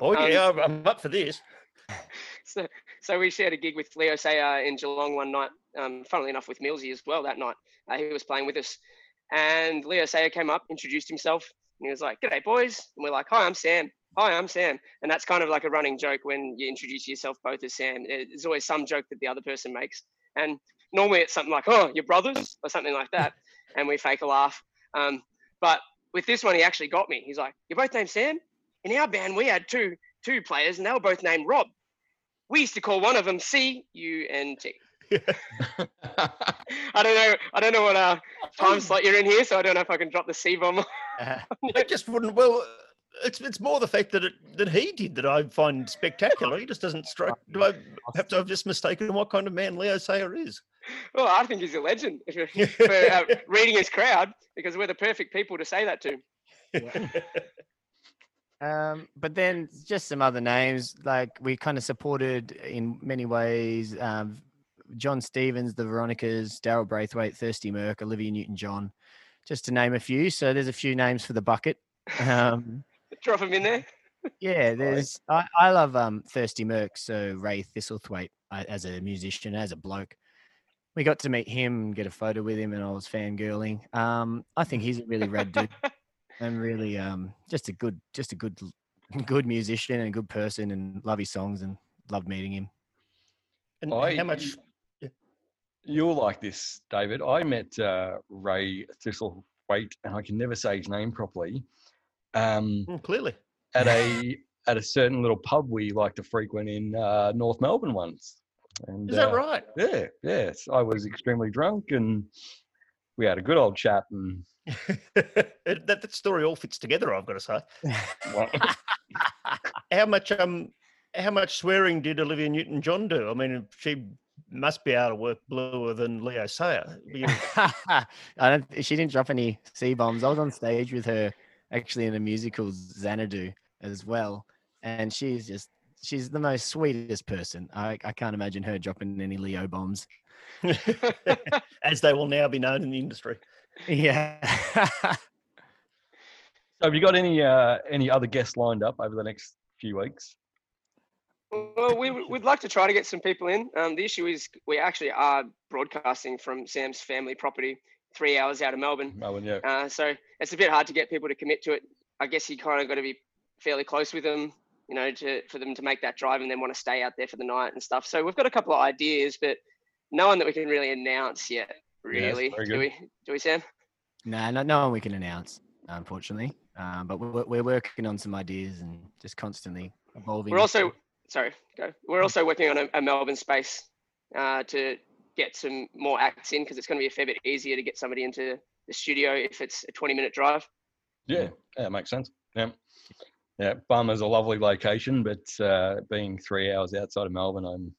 Oh Um, yeah, I'm- I'm up for this. [laughs] so, so we shared a gig with Leo Sayer in Geelong one night. Um, funnily enough, with Millsy as well that night. Uh, he was playing with us, and Leo Sayer came up, introduced himself, and he was like, "G'day, boys," and we're like, "Hi, I'm Sam." Hi, I'm Sam, and that's kind of like a running joke when you introduce yourself both as Sam. There's always some joke that the other person makes, and normally it's something like, "Oh, you're brothers," or something like that, [laughs] and we fake a laugh. Um, but with this one, he actually got me. He's like, "You're both named Sam." In our band, we had two two players, and they were both named Rob. We used to call one of them C U N T. [laughs] I don't know. I don't know what uh, time slot you're in here, so I don't know if I can drop the C bomb. [laughs] I just wouldn't. Well, it's it's more the fact that it that he did that I find spectacular. He just doesn't strike. Do I have to have just mistaken what kind of man Leo Sayer is? Well, I think he's a legend [laughs] [laughs] for uh, reading his crowd because we're the perfect people to say that to. Um, but then just some other names, like we kind of supported in many ways. Um, John Stevens, the Veronicas, Daryl Braithwaite, Thirsty Merc, Olivia Newton John, just to name a few. So there's a few names for the bucket. Um, [laughs] Drop them in there. yeah, there's I, I love um Thirsty Merc, so Rai Thistlethwayte I, as a musician, as a bloke. We got to meet him, and get a photo with him, and I was fangirling. Um, I think he's a really rad dude and really um just a good just a good [laughs] good musician and a good person and love his songs and love meeting him. And I- how much? You'll like this, Davydd. I met uh, Rai Thistlethwayte, and I can never say his name properly. Um, Mm, clearly, at a [laughs] at a certain little pub we like to frequent in uh, North Melbourne once. And, is that uh, right? Yeah, yes. I was extremely drunk, and we had a good old chat. And [laughs] that, that story all fits together. I've got to say. [laughs] How much um, how much swearing did Olivia Newton John do? I mean, she must be able to work bluer than Leo Sayer. [laughs] I don't. She didn't drop any C bombs. I was on stage with her actually in a musical Xanadu as well, and she's just she's the most sweetest person. I I can't imagine her dropping any Leo bombs. [laughs] [laughs] as they will now be known in the industry. Yeah. [laughs] so have you got any uh, any other guests lined up over the next few weeks? Well, we, would- we'd like to try to get some people in. Um, the issue is we actually are broadcasting from Sam's family property, three hours out of Melbourne. Melbourne, yeah. Uh, so it's a bit hard to get people to commit to it. I guess you kind of got to be fairly close with them, you know, to for them to make that drive and then want to stay out there for the night and stuff. So we've got a couple of ideas, but no one that we can really announce yet. Yes, Really, very do we? Do we, Sam? nah, no, no one we can announce, unfortunately. Um, but we're, we're working on some ideas and just constantly evolving. We're also sorry, go. We're also working on a, a Melbourne space uh, to get some more acts in because it's going to be a fair bit easier to get somebody into the studio if it's a 20 minute drive. Yeah, yeah, makes sense. Yeah, yeah. Bum is a lovely location, but uh, being three hours outside of Melbourne, I'm,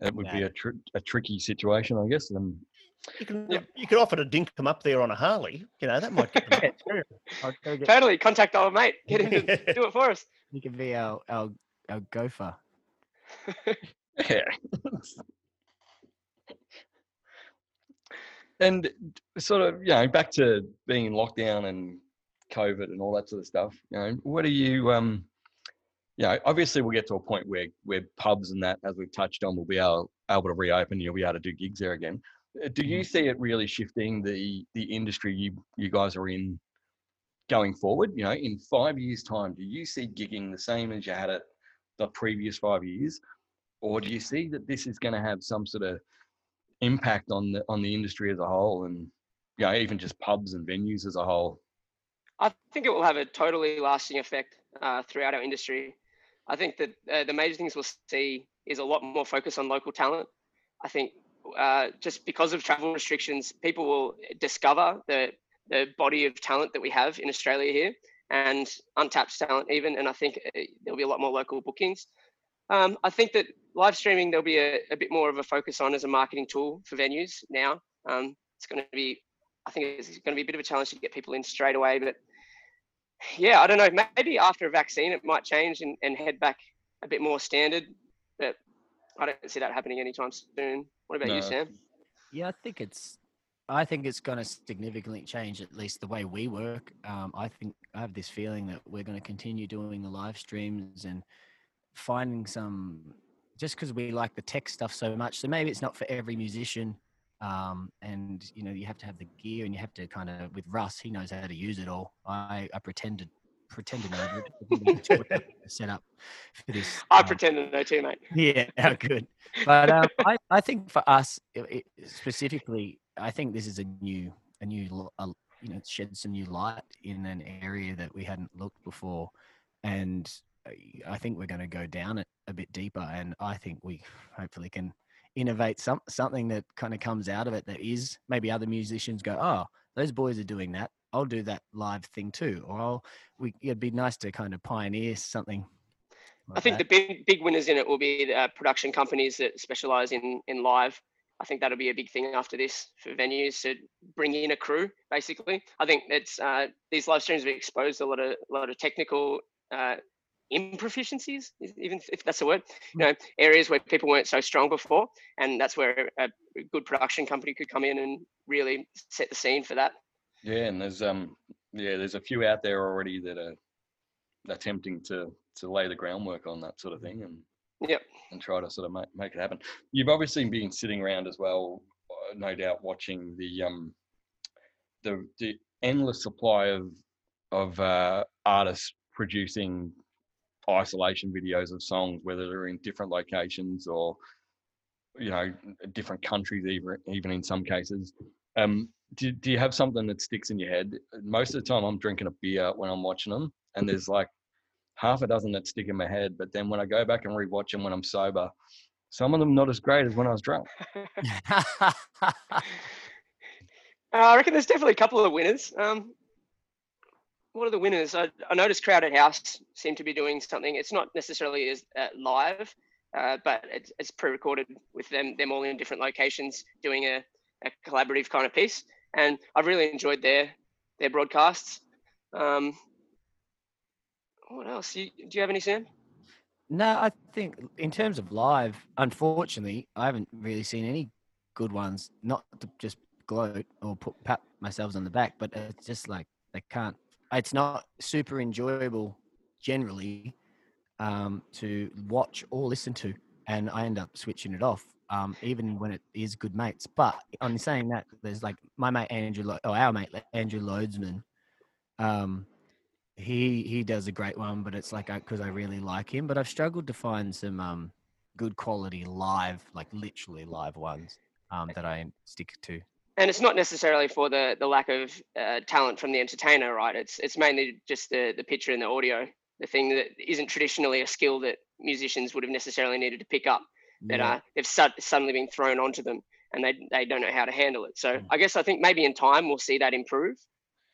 it would be a, tr- a tricky situation, I guess. And You can Yeah. you could offer to dink them up there on a Harley. You know that might get them. [laughs] Yeah, true. Get, Totally, contact our mate. Get him to [laughs] do it for us. you can be our, our, our gopher. [laughs] yeah. and sort of, you know, back to being in lockdown and COVID and all that sort of stuff. You know, what do you, um, you know, obviously we'll get to a point where where pubs and that, as we've touched on, will be able, able to reopen. You'll be able to do gigs there again. Uh, Do you see it really shifting the the industry you you guys are in going forward? You know, in five years' time, do you see gigging the same as you had it the previous five years, or do you see that this is going to have some sort of impact on the on the industry as a whole, and you know, even just pubs and venues as a whole? I think it will have a totally lasting effect uh, throughout our industry. I think that uh, the major things we'll see is a lot more focus on local talent. I think uh, just because of travel restrictions, people will discover the the body of talent that we have in Australia here and untapped talent even. And I think uh, there'll be a lot more local bookings. Um, I think that live streaming there'll be a, a bit more of a focus on as a marketing tool for venues now. Um, it's going to be, I think it's going to be a bit of a challenge to get people in straight away, but yeah, I don't know. Maybe after a vaccine, it might change and, and head back a bit more standard. But I don't see that happening anytime soon. What about No. you, Sam? Yeah, I think it's. I think it's going to significantly change at least the way we work. Um, I think I have this feeling that we're going to continue doing the live streams and finding some, just because we like the tech stuff so much. So maybe it's not for every musician, um, and you know you have to have the gear and you have to kind of with Russ, he knows how to use it all. I I pretend to pretend to know the [laughs] setup for this. I um, pretend to know too, mate. yeah, [laughs] how good. But um, I, I think for us i- i- specifically, I think this is a new, a new, a, you know, shed some new light in an area that we hadn't looked before, and I- I think we're going to go down it a bit deeper. And I think we hopefully can innovate some something that kind of comes out of it that is maybe other musicians go, oh, those boys are doing that. I'll do that live thing too, or I'll. We, it'd be nice to kind of pioneer something. I think that. the big big winners in it will be the uh, production companies that specialize in in live. I think that'll be a big thing after this for venues to bring in a crew. Basically, I think it's uh, these live streams have exposed a lot of a lot of technical uh, improficiencies, even if that's a word. You know, areas where people weren't so strong before, and that's where a good production company could come in and really set the scene for that. Yeah, and there's um yeah, there's a few out there already that are attempting to to lay the groundwork on that sort of thing and Yep. and try to sort of make, make it happen. You've obviously been sitting around as well, uh, no doubt, watching the um the the endless supply of of uh, artists producing isolation videos of songs, whether they're in different locations or you know different countries, even even in some cases. Um, do, do you have something that sticks in your head? Most of the time, I'm drinking a beer when I'm watching them, and there's like half a dozen that stick in my head. But then when I go back and rewatch them when I'm sober, some of them not as great as when I was drunk. [laughs] [laughs] Uh, I reckon there's definitely a couple of winners. Um, what are the winners? I, I noticed Crowded House seem to be doing something. It's not necessarily as uh, live, uh, but it's, it's pre-recorded with them them all in different locations doing a, a collaborative kind of piece. And I've really enjoyed their their broadcasts. Um, what else? You, do you have any, Sam? No, I think in terms of live, unfortunately, I haven't really seen any good ones. Not to just gloat or put pat myself on the back, but it's just like they can't. It's not super enjoyable generally um, to watch or listen to, and I end up switching it off, um, even when it is good mates. But on saying that, there's like my mate Andrew, or our mate Andrew Loadsman. Um, he he does a great one, but it's like because I really like him. But I've struggled to find some um good quality live, like literally live ones um that I stick to. And it's not necessarily for the the lack of uh, talent from the entertainer, right? It's it's mainly just the the picture and the audio the thing that isn't traditionally a skill that musicians would have necessarily needed to pick up. That Yeah. uh, they've sud- suddenly been thrown onto them, and they they don't know how to handle it. So Mm. I guess I think maybe in time we'll see that improve.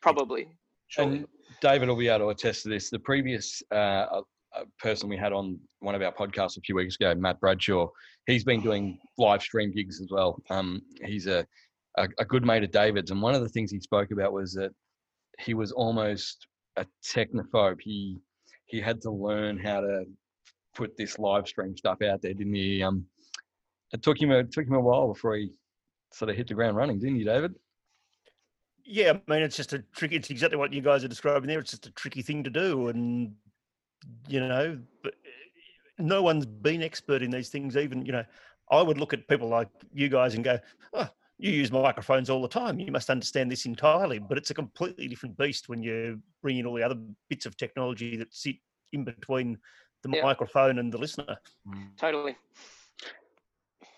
Probably. Surely. And Davydd will be able to attest to this. The previous uh, uh, uh, person we had on one of our podcasts a few weeks ago, Matt Bradshaw, he's been doing live stream gigs as well. Um, he's a, a a good mate of Davydd's, and one of the things he spoke about was that he was almost a technophobe. He he had to learn how to put this live stream stuff out there, didn't he? Um, it took him a it took him a while before he sort of hit the ground running, didn't you, Davydd? Yeah, I mean, it's just a tricky. It's exactly what you guys are describing there. It's just a tricky thing to do, and you know, but no one's been expert in these things. Even you know, I would look at people like you guys and go, "Oh, you use microphones all the time. You must understand this entirely." But it's a completely different beast when you bring in all the other bits of technology that sit in between the Yeah. microphone and the listener. Totally.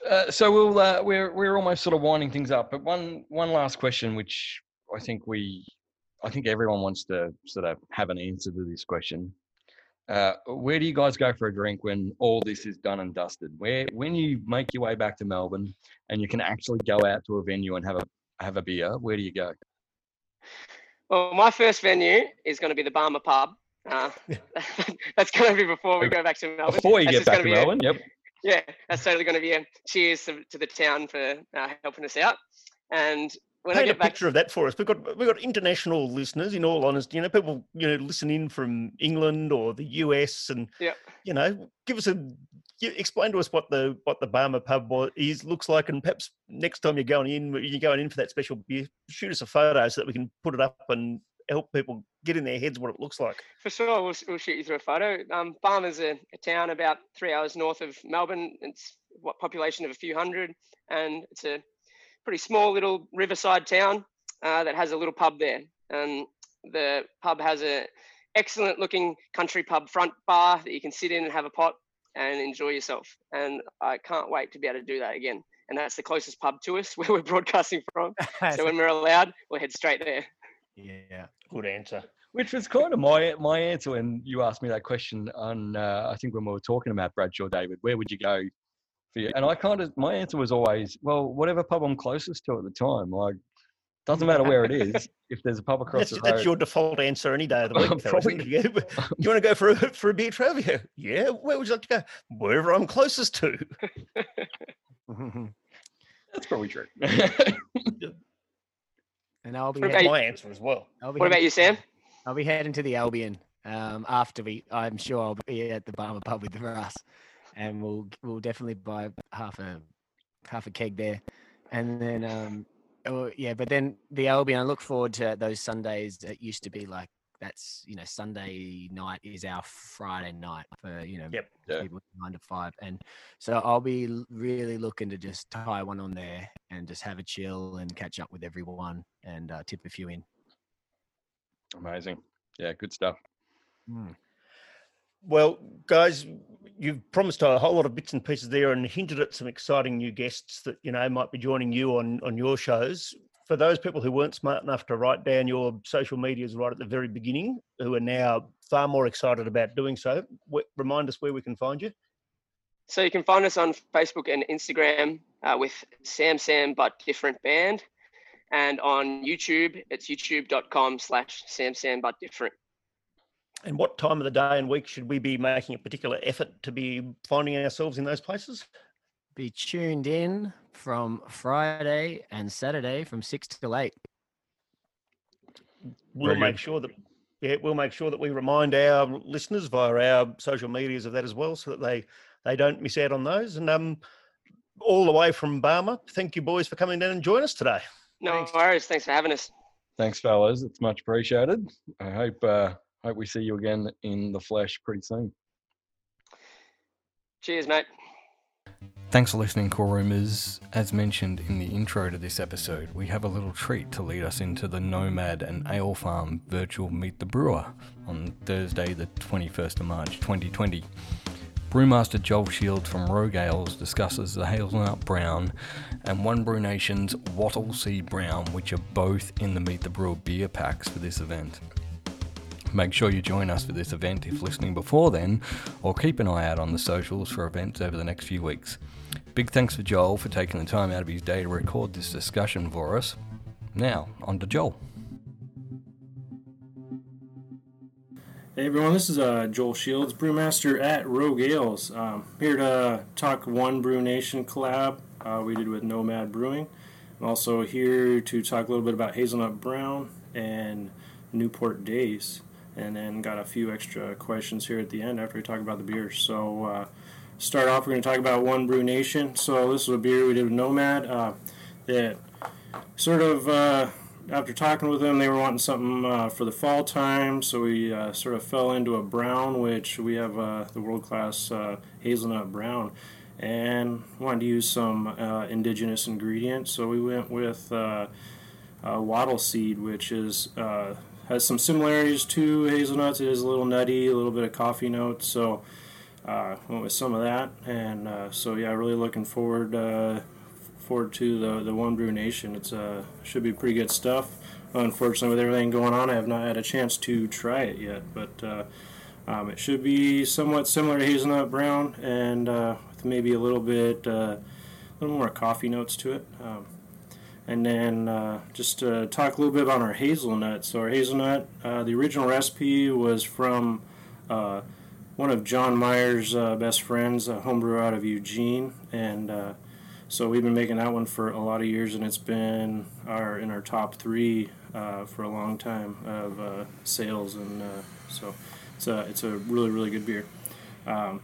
Uh, so we'll uh, we're we're almost sort of winding things up, but one one last question, which I think we, I think everyone wants to sort of have an answer to this question. Uh, where do you guys go for a drink when all this is done and dusted? Where when you make your way back to Melbourne and you can actually go out to a venue and have a have a beer, where do you go? Well, my first venue is going to be the Barmah Pub. Uh, [laughs] [laughs] that's going to be before we go back to Melbourne. Before you That's get back to be a- Melbourne, yep. [laughs] yeah, that's totally going to be a cheers to, to the town for uh, helping us out. And when I Paint a back, picture of that for us. We've got we've got international listeners. In all honesty, you know, people you know listen in from England or the US, and Yeah. you know, give us a explain to us what the what the Barmah pub is looks like, and perhaps next time you're going in, you're going in for that special beer, shoot us a photo so that we can put it up and help people get in their heads what it looks like. for sure, we'll, we'll shoot you through a photo. Um, Barmah's a, a town about three hours north of Melbourne. It's what population of a few hundred, and it's a pretty small little riverside town uh, that has a little pub there. And the pub has a excellent looking country pub front bar that you can sit in and have a pot and enjoy yourself. And I can't wait to be able to do that again. And that's the closest pub to us [laughs] where we're broadcasting from. [laughs] So when we're allowed, we'll head straight there. yeah. Good answer. Which was kind of my my answer when you asked me that question on uh, I think when we were talking about Bradshaw Davydd, where would you go for you? And I kind of my answer was always, well, whatever pub I'm closest to at the time. Like doesn't matter where it [laughs] is. If there's a pub across That's, the road, that's your default answer any day of the [laughs] week. though, Probably. isn't? Yeah, but you want to go for a for a beer Trovia? Yeah. Where would you like to go? Wherever I'm closest to. [laughs] that's probably true. and I'll be What heading, my answer as well. I'll be What about you, Sam? I'll be heading to the Albion um, after we. I'm sure I'll be at the Barmah pub with the Russ, and we'll we'll definitely buy half a half a keg there, and then um, oh yeah, but then the Albion. I look forward to those Sundays. That used to be like that's you know Sunday night is our Friday night for you know Yep. Yeah. people nine to five, and so I'll be really looking to just tie one on there and just have a chill and catch up with everyone and uh, tip a few in. Amazing. Yeah, good stuff. Well, guys, you've promised a whole lot of bits and pieces there and hinted at some exciting new guests that you know might be joining you on on your shows. For those people who weren't smart enough to write down your social medias right at the very beginning, who are now far more excited about doing so, remind us where we can find you. So you can find us on Facebook and Instagram uh, with Sam Sam but different band, and on YouTube it's youtube.com slash Sam Sam but different. And what time of the day and week should we be making a particular effort to be finding ourselves in those places? be tuned in from Friday and Saturday from six till eight. we'll Very make sure that yeah, we'll make sure that we remind our listeners via our social medias of that as well, so that they they don't miss out on those. And um, all the way from Barmah, thank you boys for coming down and joining us today. No Thanks. worries. Thanks for having us. Thanks, fellas. It's much appreciated. I hope uh, hope we see you again in the flesh pretty soon. Cheers, mate. Thanks for listening, Cool Roomers. As mentioned in the intro to this episode, we have a little treat to lead us into the Nomad and Alefarm virtual Meet the Brewer on Thursday, the 21st of March 2020. Brewmaster Joel Shields from Rogue Ales discusses the Hazelnut Brown and One Brew Nation's Wattle Sea Brown, which are both in the Meet the Brewer beer packs for this event. Make sure you join us for this event if listening before then, or keep an eye out on the socials for events over the next few weeks. Big thanks for Joel for taking the time out of his day to record this discussion for us. Now, on to Joel. Hey everyone, this is uh, Joel Shields, brewmaster at Rogue Ales. Um, here to talk One Brew Nation collab uh, we did with Nomad Brewing. I'm also here to talk a little bit about Hazelnut Brown and Newport Days, and then got a few extra questions here at the end after we talk about the beers. So, uh, start off, we're going to talk about One Brew Nation. So, this is a beer we did with Nomad uh, that sort of uh, after talking with them, they were wanting something uh, for the fall time, so we uh, sort of fell into a brown, which we have uh, the world class hazelnut brown, and wanted to use some indigenous ingredients. So we went with wattle seed, which is has some similarities to hazelnuts. It is a little nutty, a little bit of coffee notes. So went with some of that, and so yeah, really looking forward forward to the the One Brew Nation. It's uh should be pretty good stuff. Unfortunately, with everything going on, I have not had a chance to try it yet, but uh, um, it should be somewhat similar to hazelnut brown, and uh, maybe a little bit uh, a little more coffee notes to it. Um, and then uh, just to talk a little bit about our hazelnut. So our hazelnut, uh, the original recipe was from uh, one of John Maier's best friends, a homebrewer out of Eugene, and so we've been making that one for a lot of years, and it's been our in our top three uh, for a long time of uh, sales, and uh, so it's a it's a really really good beer. Um,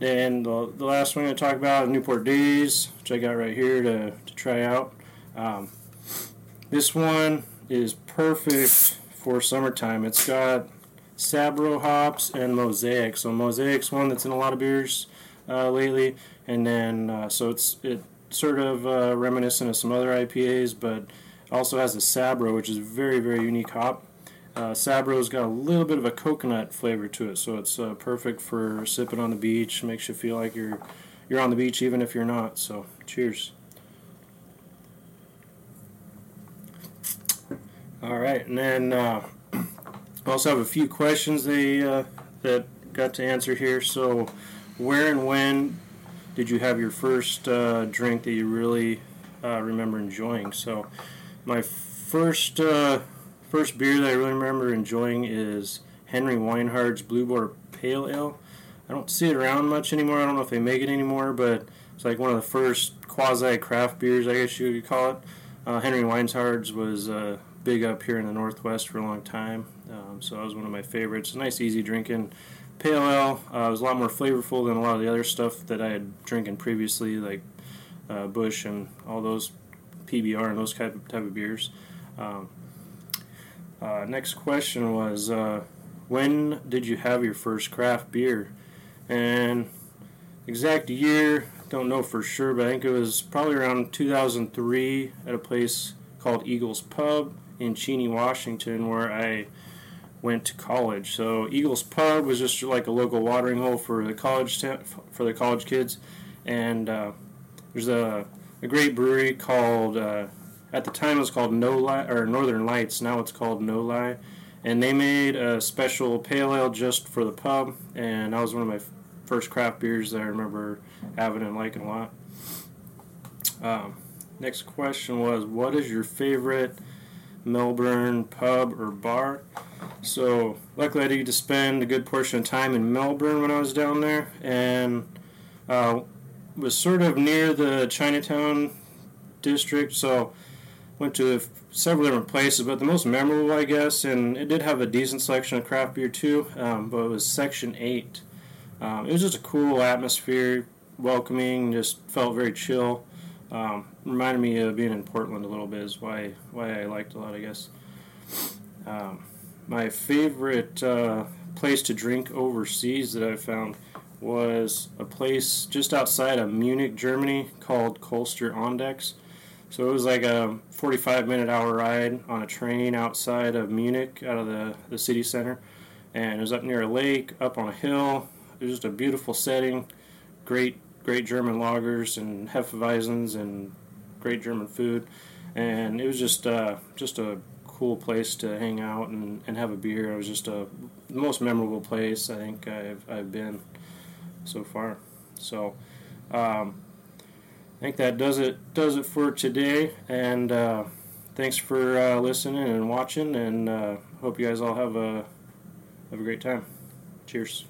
and the, the last one I'm going to talk about is Newport Days, which I got right here to, to try out. Um, this one is perfect for summertime. It's got Sabro hops and Mosaic. So Mosaic's one that's in a lot of beers uh, lately, and then uh, so it's it sort of uh, reminiscent of some other IPAs, but also has a Sabro, which is very very unique hop. Uh, Sabro's got a little bit of a coconut flavor to it, so it's uh, perfect for sipping on the beach. Makes you feel like you're you're on the beach even if you're not. So, cheers. All right, and then uh, I [clears throat] also have a few questions they uh, that got to answer here. So, where and when did you have your first uh, drink that you really uh, remember enjoying? So, my first uh, first beer that I really remember enjoying is Henry Weinhard's Blue Boar Pale Ale. I don't see it around much anymore. I don't know if they make it anymore, but it's like one of the first quasi craft beers, I guess you could call it. Uh, Henry Weinhard's was uh, big up here in the Northwest for a long time, um, so that was one of my favorites. Nice, easy drinking pale ale uh, was a lot more flavorful than a lot of the other stuff that I had drinking previously, like uh, Busch and all those PBR and those type of, type of beers. Um, uh, next question was, uh, when did you have your first craft beer? And exact year, don't know for sure, but I think it was probably around 2003 at a place called Eagles Pub in Cheney, Washington, where I went to college. So Eagles Pub was just like a local watering hole for the college for the college kids, and uh, there's a, a great brewery called uh, at the time it was called No-Li or Northern Lights. Now it's called No-Li, and they made a special pale ale just for the pub, and that was one of my first craft beers that I remember having and liking a lot. Um, next question was, what is your favorite Melbourne pub or bar? So luckily, I did get to spend a good portion of time in Melbourne when I was down there, and uh, was sort of near the Chinatown district. So went to several different places, but the most memorable, I guess, and it did have a decent selection of craft beer too. Um, but it was Section Eight. Um, it was just a cool atmosphere, welcoming, just felt very chill. Um, reminded me of being in Portland a little bit. Is why why I liked a lot, I guess. Um, my favorite uh, place to drink overseas that I found was a place just outside of Munich, Germany called Kloster Andechs. So it was like a 45 minute hour ride on a train outside of Munich, out of the, the city center. And it was up near a lake, up on a hill. It was just a beautiful setting. Great, great German lagers and Hefeweizens and great German food. And it was just uh, just a cool place to hang out and, and have a beer. It was just a the most memorable place I think I've I've been so far. So. Um, I think that does it does it for today, and uh, thanks for uh, listening and watching, and uh, hope you guys all have a have a great time. Cheers.